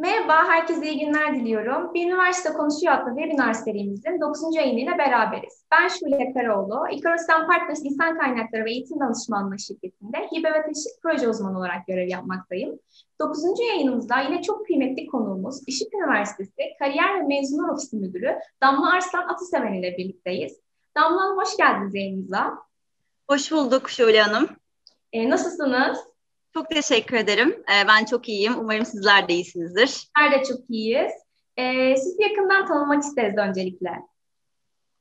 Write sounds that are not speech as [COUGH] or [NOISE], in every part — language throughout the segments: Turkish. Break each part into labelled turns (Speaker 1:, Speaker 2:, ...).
Speaker 1: Merhaba, herkese iyi günler diliyorum. Bir Üniversite Konuşuyor adlı webinar serimizin 9. yayınıyla beraberiz. Ben Şule Karaoğlu, İkaros'tan Partners İnsan Kaynakları ve Eğitim Danışmanlığı şirketinde hibe ve teşvik proje uzmanı olarak görev yapmaktayım. 9. yayınımızda yine çok kıymetli konuğumuz Işık Üniversitesi Kariyer ve Mezunlar Ofisi Müdürü Damla Arslan Atıseven ile birlikteyiz. Damla Hanım hoş geldiniz yayınımıza.
Speaker 2: Hoş bulduk Şule Hanım.
Speaker 1: E, nasılsınız?
Speaker 2: Çok teşekkür ederim. Ee, ben çok iyiyim. Umarım sizler de iyisinizdir.
Speaker 1: Bizler de çok iyiyiz. Ee, sizi yakından tanımak isteriz öncelikle.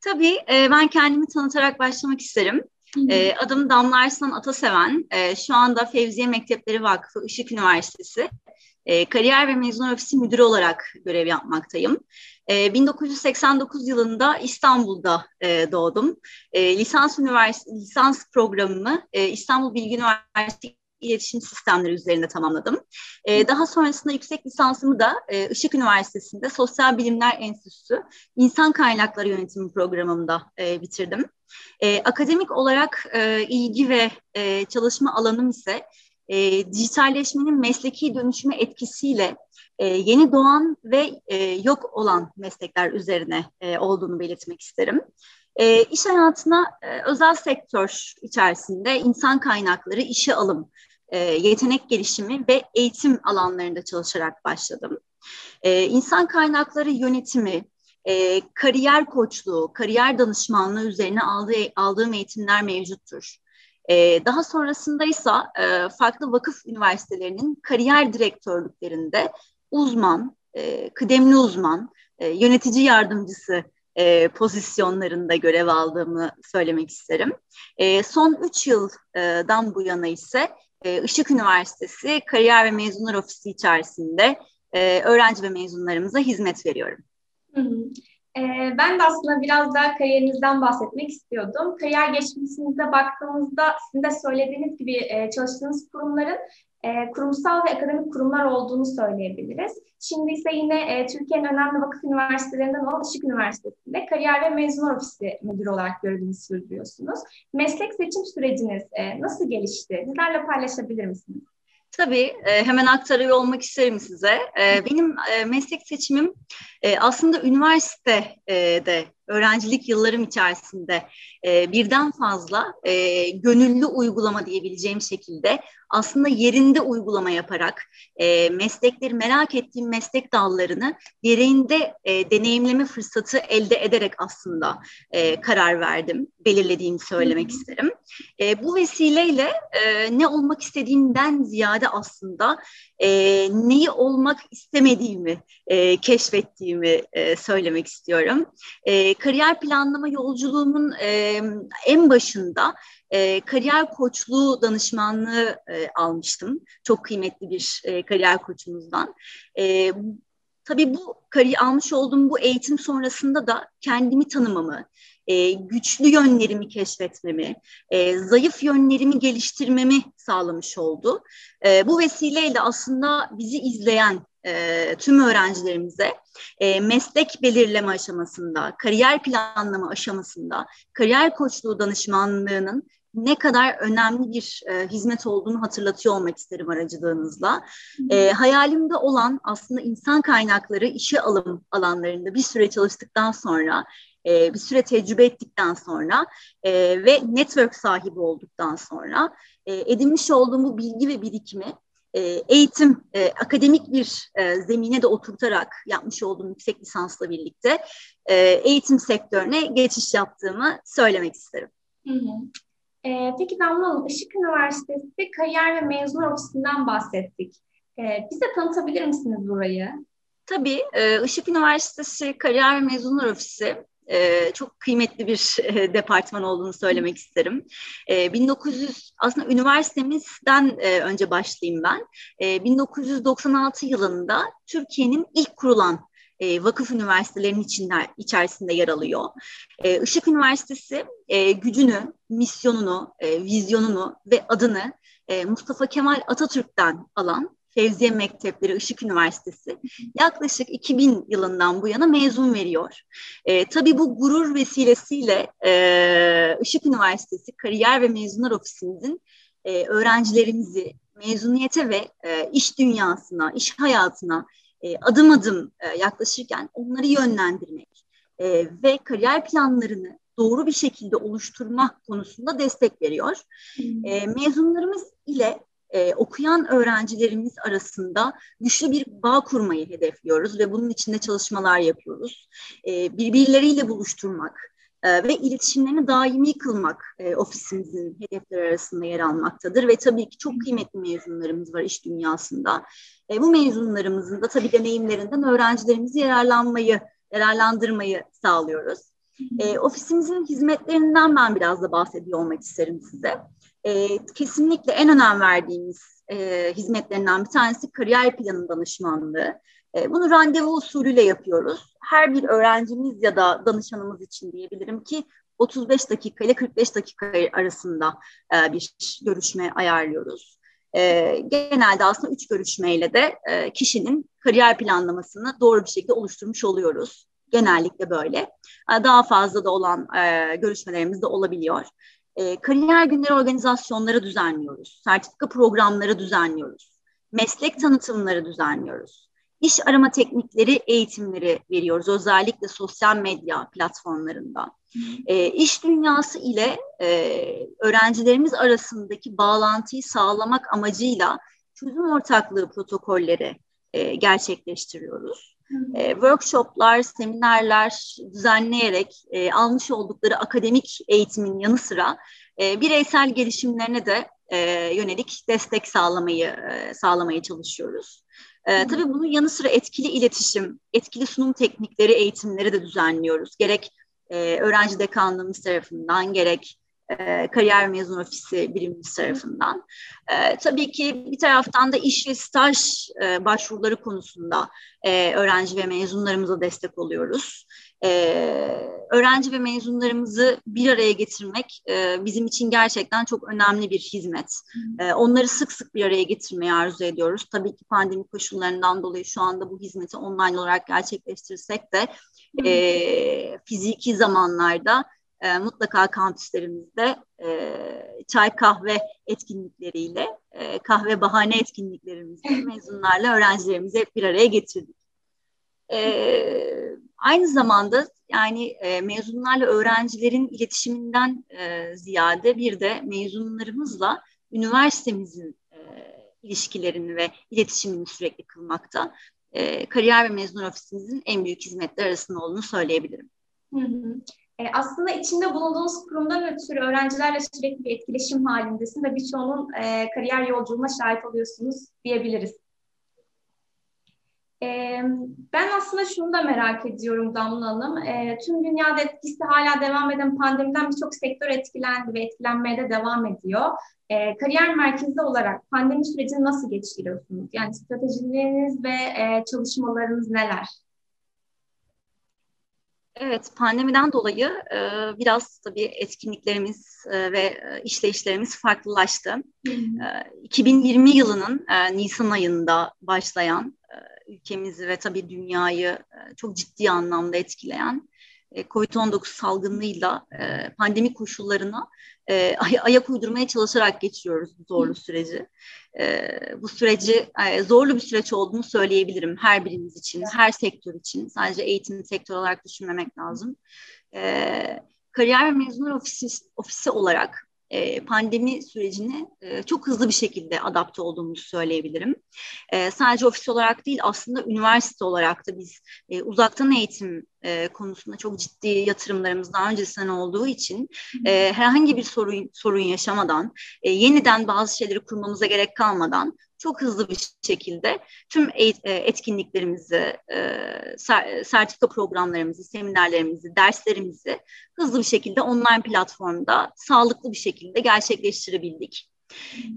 Speaker 2: Tabii. E, ben kendimi tanıtarak başlamak isterim. E, adım Damla Arslan Ataseven. E, şu anda Fevziye Mektepleri Vakfı Işık Üniversitesi e, Kariyer ve Mezun Ofisi Müdürü olarak görev yapmaktayım. E, 1989 yılında İstanbul'da e, doğdum. E, lisans üniversite lisans programımı e, İstanbul Bilgi Üniversitesi iletişim sistemleri üzerinde tamamladım. E, daha sonrasında yüksek lisansımı da e, Işık Üniversitesi'nde Sosyal Bilimler Enstitüsü İnsan Kaynakları Yönetimi programında e, bitirdim. E, akademik olarak e, ilgi ve e, çalışma alanım ise e, dijitalleşmenin mesleki dönüşüme etkisiyle e, yeni doğan ve e, yok olan meslekler üzerine e, olduğunu belirtmek isterim. E, iş hayatına e, özel sektör içerisinde insan kaynakları, işe alım, e, yetenek gelişimi ve eğitim alanlarında çalışarak başladım. E, insan kaynakları yönetimi, e, kariyer koçluğu, kariyer danışmanlığı üzerine aldığı, aldığım eğitimler mevcuttur. E, daha sonrasında ise farklı vakıf üniversitelerinin kariyer direktörlüklerinde uzman, e, kıdemli uzman, yönetici yardımcısı pozisyonlarında görev aldığımı söylemek isterim. Son üç yıldan bu yana ise Işık Üniversitesi Kariyer ve Mezunlar Ofisi içerisinde e, öğrenci ve mezunlarımıza hizmet veriyorum.
Speaker 1: Hı hı. E, ben de aslında biraz daha kariyerinizden bahsetmek istiyordum. Kariyer geçmişinize baktığımızda sizin de söylediğiniz gibi e, çalıştığınız kurumların e, kurumsal ve akademik kurumlar olduğunu söyleyebiliriz. Şimdi ise yine e, Türkiye'nin önemli vakıf üniversitelerinden olan Işık Üniversitesi'nde kariyer ve mezunlar ofisi müdürü olarak görevini sürdürüyorsunuz. Meslek seçim süreciniz e, nasıl gelişti? Bizlerle paylaşabilir misiniz?
Speaker 2: Tabii hemen aktarıyor olmak isterim size. Benim meslek seçimim aslında üniversitede öğrencilik yıllarım içerisinde birden fazla gönüllü uygulama diyebileceğim şekilde aslında yerinde uygulama yaparak e, meslekleri merak ettiğim meslek dallarını gereğinde e, deneyimleme fırsatı elde ederek aslında e, karar verdim. Belirlediğimi söylemek isterim. E, bu vesileyle e, ne olmak istediğimden ziyade aslında e, neyi olmak istemediğimi e, keşfettiğimi e, söylemek istiyorum. E, kariyer planlama yolculuğumun e, en başında e, kariyer koçluğu danışmanlığı e, almıştım. Çok kıymetli bir e, kariyer koçumuzdan. E, tabii bu kariyer almış olduğum bu eğitim sonrasında da kendimi tanımamı, e, güçlü yönlerimi keşfetmemi, e, zayıf yönlerimi geliştirmemi sağlamış oldu. E, bu vesileyle aslında bizi izleyen e, tüm öğrencilerimize e, meslek belirleme aşamasında, kariyer planlama aşamasında, kariyer koçluğu danışmanlığının ne kadar önemli bir e, hizmet olduğunu hatırlatıyor olmak isterim aracılığınızla. E, hayalimde olan aslında insan kaynakları işe alım alanlarında bir süre çalıştıktan sonra e, bir süre tecrübe ettikten sonra e, ve network sahibi olduktan sonra e, edinmiş olduğum bu bilgi ve birikimi e, eğitim, e, akademik bir e, zemine de oturtarak yapmış olduğum yüksek lisansla birlikte e, eğitim sektörüne geçiş yaptığımı söylemek isterim. Hı hı.
Speaker 1: E, peki Damla Hanım, Işık Üniversitesi Kariyer ve Mezunlar Ofisi'nden bahsettik. E, bize tanıtabilir misiniz burayı?
Speaker 2: Tabii, e, Işık Üniversitesi Kariyer ve Mezunlar Ofisi e, çok kıymetli bir e, departman olduğunu söylemek isterim. E, 1900 aslında üniversitemizden önce başlayayım ben. E, 1996 yılında Türkiye'nin ilk kurulan e, vakıf üniversitelerinin içinden, içerisinde yer alıyor. E, Işık Üniversitesi e, gücünü, misyonunu, e, vizyonunu ve adını e, Mustafa Kemal Atatürk'ten alan Fevziye Mektepleri Işık Üniversitesi yaklaşık 2000 yılından bu yana mezun veriyor. E, tabii bu gurur vesilesiyle e, Işık Üniversitesi Kariyer ve Mezunlar Ofisimizin e, öğrencilerimizi mezuniyete ve e, iş dünyasına, iş hayatına e, adım adım e, yaklaşırken onları yönlendirmek e, ve kariyer planlarını doğru bir şekilde oluşturma konusunda destek veriyor. Hmm. E, mezunlarımız ile e, okuyan öğrencilerimiz arasında güçlü bir bağ kurmayı hedefliyoruz ve bunun içinde çalışmalar yapıyoruz. E, birbirleriyle buluşturmak, e, ve iletişimlerini daimi kılmak e, ofisimizin hedefleri arasında yer almaktadır ve tabii ki çok kıymetli mezunlarımız var iş dünyasında. E, bu mezunlarımızın da tabii deneyimlerinden öğrencilerimizi yararlanmayı, yararlandırmayı sağlıyoruz. E, ofisimizin hizmetlerinden ben biraz da bahsediyor olmak isterim size. E, kesinlikle en önem verdiğimiz e, hizmetlerinden bir tanesi kariyer planı danışmanlığı. E, bunu randevu usulüyle yapıyoruz. Her bir öğrencimiz ya da danışanımız için diyebilirim ki 35 dakika ile 45 dakika arasında e, bir görüşme ayarlıyoruz. E, genelde aslında üç görüşmeyle de kişinin kariyer planlamasını doğru bir şekilde oluşturmuş oluyoruz. Genellikle böyle. Daha fazla da olan görüşmelerimiz de olabiliyor. Kariyer günleri organizasyonları düzenliyoruz. Sertifika programları düzenliyoruz. Meslek tanıtımları düzenliyoruz. İş arama teknikleri eğitimleri veriyoruz. Özellikle sosyal medya platformlarında. E, iş dünyası ile e, öğrencilerimiz arasındaki bağlantıyı sağlamak amacıyla çözüm ortaklığı protokolleri e, gerçekleştiriyoruz. E, workshoplar, seminerler düzenleyerek e, almış oldukları akademik eğitimin yanı sıra e, bireysel gelişimlerine de e, yönelik destek sağlamayı e, sağlamaya çalışıyoruz. E, tabii bunun yanı sıra etkili iletişim, etkili sunum teknikleri eğitimleri de düzenliyoruz. Gerek e, öğrenci dekanlığımız tarafından, gerek e, kariyer mezun ofisi birimimiz tarafından. E, tabii ki bir taraftan da iş ve staj e, başvuruları konusunda e, öğrenci ve mezunlarımıza destek oluyoruz. E, öğrenci ve mezunlarımızı bir araya getirmek e, bizim için gerçekten çok önemli bir hizmet. E, onları sık sık bir araya getirmeyi arzu ediyoruz. Tabii ki pandemi koşullarından dolayı şu anda bu hizmeti online olarak gerçekleştirsek de e, fiziki zamanlarda e, mutlaka kampüslerimizde e, çay kahve etkinlikleriyle, e, kahve bahane etkinliklerimizle [LAUGHS] mezunlarla öğrencilerimizi hep bir araya getirdik. E, aynı zamanda yani e, mezunlarla öğrencilerin iletişiminden e, ziyade bir de mezunlarımızla üniversitemizin e, ilişkilerini ve iletişimini sürekli kılmakta. E, kariyer ve mezun ofisimizin en büyük hizmetler arasında olduğunu söyleyebilirim.
Speaker 1: Hı hı. E, aslında içinde bulunduğunuz kurumdan ötürü öğrencilerle sürekli bir etkileşim halindesin ve birçoğunun e, kariyer yolculuğuna şahit oluyorsunuz diyebiliriz. E, ben aslında şunu da merak ediyorum Damla Hanım. E, tüm dünyada etkisi hala devam eden pandemiden birçok sektör etkilendi ve etkilenmeye de devam ediyor. E, kariyer merkezli olarak pandemi sürecini nasıl geçiriyorsunuz? Yani stratejileriniz ve e, çalışmalarınız neler?
Speaker 2: Evet, pandemiden dolayı e, biraz tabii etkinliklerimiz e, ve işleyişlerimiz farklılaştı. Hı hı. E, 2020 yılının e, Nisan ayında başlayan e, ülkemizi ve tabii dünyayı e, çok ciddi anlamda etkileyen e, COVID-19 salgınıyla e, pandemi koşullarına e, ay- ayak uydurmaya çalışarak geçiyoruz bu zorlu süreci. E, bu süreci e, zorlu bir süreç olduğunu söyleyebilirim her birimiz için, her sektör için. Sadece eğitim sektörü olarak düşünmemek lazım. E, kariyer ve mezunlar ofisi, ofisi olarak e, pandemi sürecine e, çok hızlı bir şekilde adapte olduğumuzu söyleyebilirim. E, sadece ofis olarak değil aslında üniversite olarak da biz e, uzaktan eğitim e, konusunda çok ciddi yatırımlarımız daha öncesinden olduğu için e, herhangi bir sorun sorun yaşamadan e, yeniden bazı şeyleri kurmamıza gerek kalmadan çok hızlı bir şekilde tüm e, etkinliklerimizi, e, sertifika programlarımızı, seminerlerimizi, derslerimizi hızlı bir şekilde online platformda sağlıklı bir şekilde gerçekleştirebildik.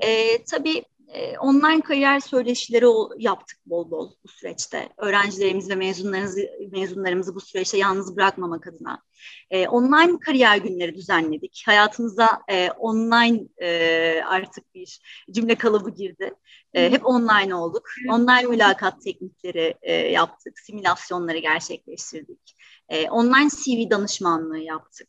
Speaker 2: E, tabii e, online kariyer söyleşileri yaptık bol bol bu süreçte. Öğrencilerimiz ve mezunlarımızı, mezunlarımızı bu süreçte yalnız bırakmamak adına. E, online kariyer günleri düzenledik. Hayatımıza e, online e, artık bir cümle kalıbı girdi. E, hep online olduk. Online mülakat teknikleri e, yaptık. Simülasyonları gerçekleştirdik. E, online CV danışmanlığı yaptık.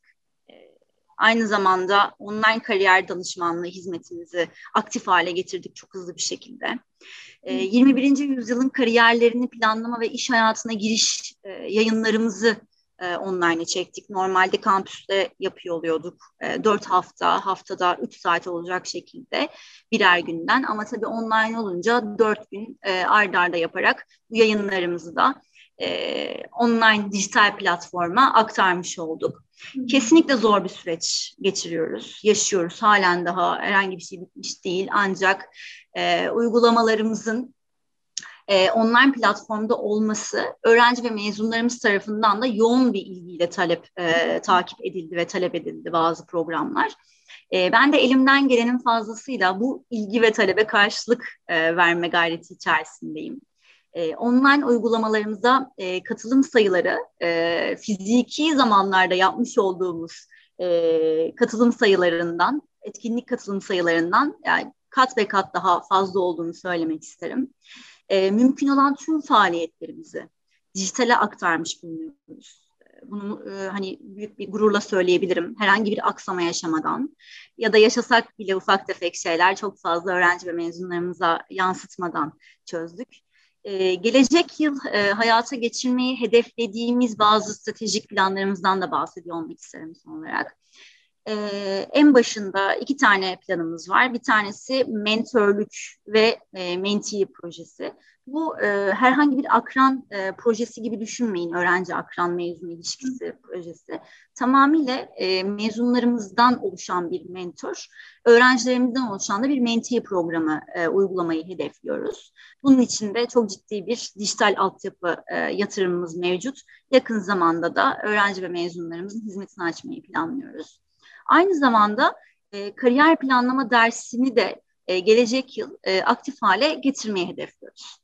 Speaker 2: Aynı zamanda online kariyer danışmanlığı hizmetimizi aktif hale getirdik çok hızlı bir şekilde. 21. yüzyılın kariyerlerini planlama ve iş hayatına giriş yayınlarımızı online'e çektik. Normalde kampüste yapıyor oluyorduk. Dört hafta, haftada üç saat olacak şekilde birer günden. Ama tabii online olunca dört gün ard arda yaparak bu yayınlarımızı da online dijital platforma aktarmış olduk. Kesinlikle zor bir süreç geçiriyoruz, yaşıyoruz. Halen daha herhangi bir şey bitmiş değil. Ancak e, uygulamalarımızın e, online platformda olması öğrenci ve mezunlarımız tarafından da yoğun bir ilgiyle talep e, takip edildi ve talep edildi bazı programlar. E, ben de elimden gelenin fazlasıyla bu ilgi ve talebe karşılık e, verme gayreti içerisindeyim. E, online uygulamalarımıza e, katılım sayıları e, fiziki zamanlarda yapmış olduğumuz e, katılım sayılarından, etkinlik katılım sayılarından yani kat ve kat daha fazla olduğunu söylemek isterim. E, mümkün olan tüm faaliyetlerimizi dijitale aktarmış bulunuyoruz. Bunu e, hani büyük bir gururla söyleyebilirim. Herhangi bir aksama yaşamadan ya da yaşasak bile ufak tefek şeyler çok fazla öğrenci ve mezunlarımıza yansıtmadan çözdük. Ee, gelecek yıl e, hayata geçirmeyi hedeflediğimiz bazı stratejik planlarımızdan da bahsediyor olmak isterim son olarak. Ee, en başında iki tane planımız var. Bir tanesi mentörlük ve e, mentee projesi. Bu e, herhangi bir akran e, projesi gibi düşünmeyin. Öğrenci akran mezun ilişkisi projesi. Tamamıyla e, mezunlarımızdan oluşan bir mentor, öğrencilerimizden oluşan da bir mentee programı e, uygulamayı hedefliyoruz. Bunun için de çok ciddi bir dijital altyapı e, yatırımımız mevcut. Yakın zamanda da öğrenci ve mezunlarımızın hizmetini açmayı planlıyoruz. Aynı zamanda e, kariyer planlama dersini de e, gelecek yıl e, aktif hale getirmeyi hedefliyoruz.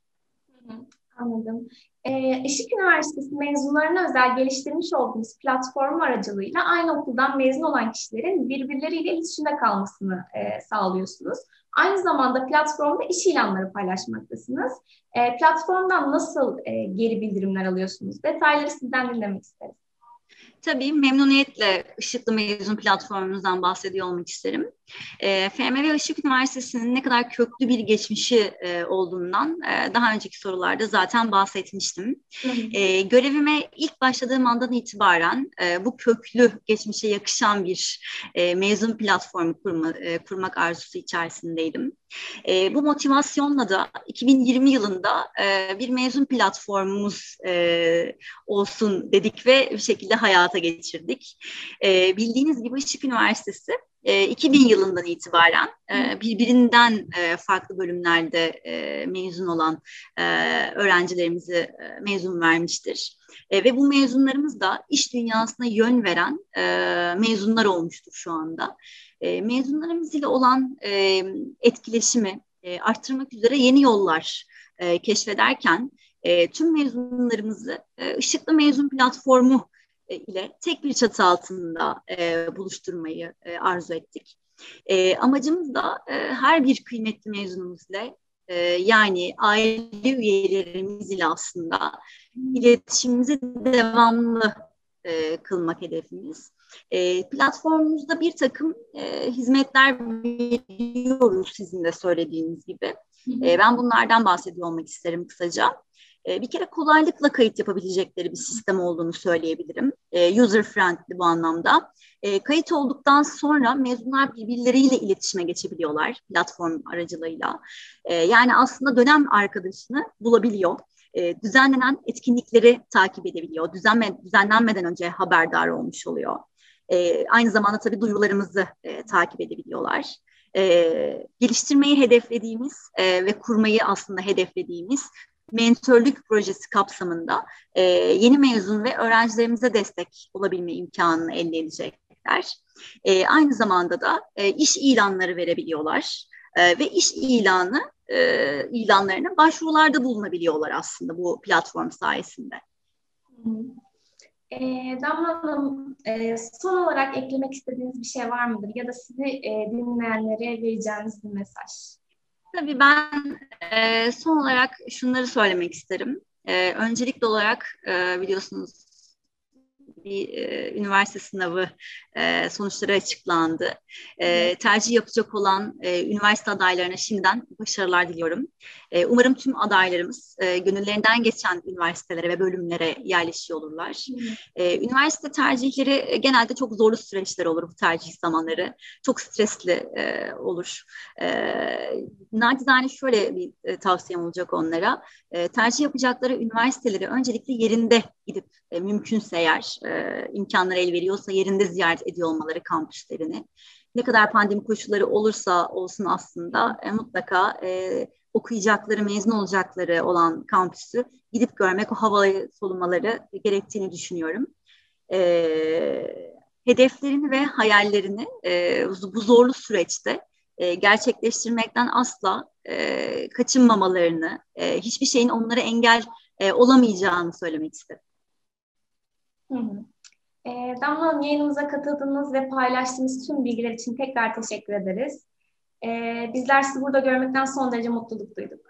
Speaker 1: Anladım. Ee, Işık Üniversitesi mezunlarına özel geliştirmiş olduğumuz platform aracılığıyla aynı okuldan mezun olan kişilerin birbirleriyle iletişimde kalmasını e, sağlıyorsunuz. Aynı zamanda platformda iş ilanları paylaşmaktasınız. E, platformdan nasıl e, geri bildirimler alıyorsunuz? Detayları sizden dinlemek isteriz.
Speaker 2: Tabii memnuniyetle Işıklı Mezun platformumuzdan bahsediyor olmak isterim. E, ee, FMV Işık Üniversitesi'nin ne kadar köklü bir geçmişi e, olduğundan e, daha önceki sorularda zaten bahsetmiştim. E, görevime ilk başladığım andan itibaren e, bu köklü geçmişe yakışan bir e, mezun platformu kurma, e, kurmak arzusu içerisindeydim. E, bu motivasyonla da 2020 yılında e, bir mezun platformumuz e, olsun dedik ve bir şekilde hayata geçirdik. E, bildiğiniz gibi Işık Üniversitesi 2000 yılından itibaren birbirinden farklı bölümlerde mezun olan öğrencilerimizi mezun vermiştir. Ve bu mezunlarımız da iş dünyasına yön veren mezunlar olmuştur şu anda. Mezunlarımız ile olan etkileşimi arttırmak üzere yeni yollar keşfederken tüm mezunlarımızı Işıklı Mezun Platformu e, ile tek bir çatı altında e, buluşturmayı e, arzu ettik. E, amacımız da e, her bir kıymetli mezunumuzla e, yani aile üyelerimiz ile aslında iletişimimizi devamlı e, kılmak hedefimiz. E, platformumuzda bir takım e, hizmetler veriyoruz sizin de söylediğiniz gibi. E, ben bunlardan bahsediyor olmak isterim kısaca. Ee, bir kere kolaylıkla kayıt yapabilecekleri bir sistem olduğunu söyleyebilirim. Ee, user friendly bu anlamda. Ee, kayıt olduktan sonra mezunlar birbirleriyle iletişime geçebiliyorlar platform aracılığıyla. yani aslında dönem arkadaşını bulabiliyor. düzenlenen etkinlikleri takip edebiliyor. Düzenme, düzenlenmeden önce haberdar olmuş oluyor. aynı zamanda tabii duyurularımızı e, takip edebiliyorlar. E, geliştirmeyi hedeflediğimiz e, ve kurmayı aslında hedeflediğimiz mentörlük projesi kapsamında e, yeni mezun ve öğrencilerimize destek olabilme imkanını elde edecekler. E, aynı zamanda da e, iş ilanları verebiliyorlar e, ve iş ilanı e, ilanlarına başvurularda bulunabiliyorlar aslında bu platform sayesinde.
Speaker 1: E, Damla Hanım, e, son olarak eklemek istediğiniz bir şey var mıdır? Ya da sizi e, dinleyenlere vereceğiniz bir mesaj?
Speaker 2: Tabii ben e, son olarak şunları söylemek isterim. E, öncelikli olarak e, biliyorsunuz bir e, üniversite sınavı e, sonuçları açıklandı. E, tercih yapacak olan e, üniversite adaylarına şimdiden başarılar diliyorum. E, umarım tüm adaylarımız e, gönüllerinden geçen üniversitelere ve bölümlere yerleşiyor olurlar. E, üniversite tercihleri genelde çok zorlu süreçler olur bu tercih zamanları. Çok stresli e, olur. E, nacizane şöyle bir e, tavsiyem olacak onlara. E, tercih yapacakları üniversiteleri öncelikle yerinde gidip e, mümkünse eğer e, imkanları el veriyorsa yerinde ziyaret ediyor olmaları kampüslerini. Ne kadar pandemi koşulları olursa olsun aslında e, mutlaka e, okuyacakları, mezun olacakları olan kampüsü gidip görmek, o havayı solumaları gerektiğini düşünüyorum. E, hedeflerini ve hayallerini e, bu zorlu süreçte e, gerçekleştirmekten asla e, kaçınmamalarını, e, hiçbir şeyin onlara engel e, olamayacağını söylemek isterim.
Speaker 1: Hı hı. E, Damla Hanım yayınımıza katıldığınız ve paylaştığınız tüm bilgiler için tekrar teşekkür ederiz. E, bizler sizi burada görmekten son derece mutluluk duyduk.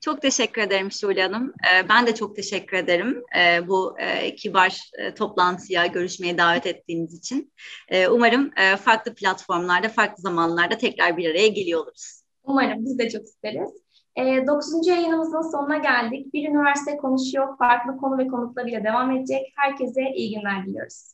Speaker 2: Çok teşekkür ederim Şule Hanım. E, ben de çok teşekkür ederim e, bu e, kibar e, toplantıya, görüşmeye davet ettiğiniz için. E, umarım e, farklı platformlarda, farklı zamanlarda tekrar bir araya geliyor oluruz.
Speaker 1: Umarım, biz de çok isteriz. E, 9. yayınımızın sonuna geldik. Bir üniversite konuşuyor, farklı konu ve konuklarıyla devam edecek. Herkese iyi günler diliyoruz.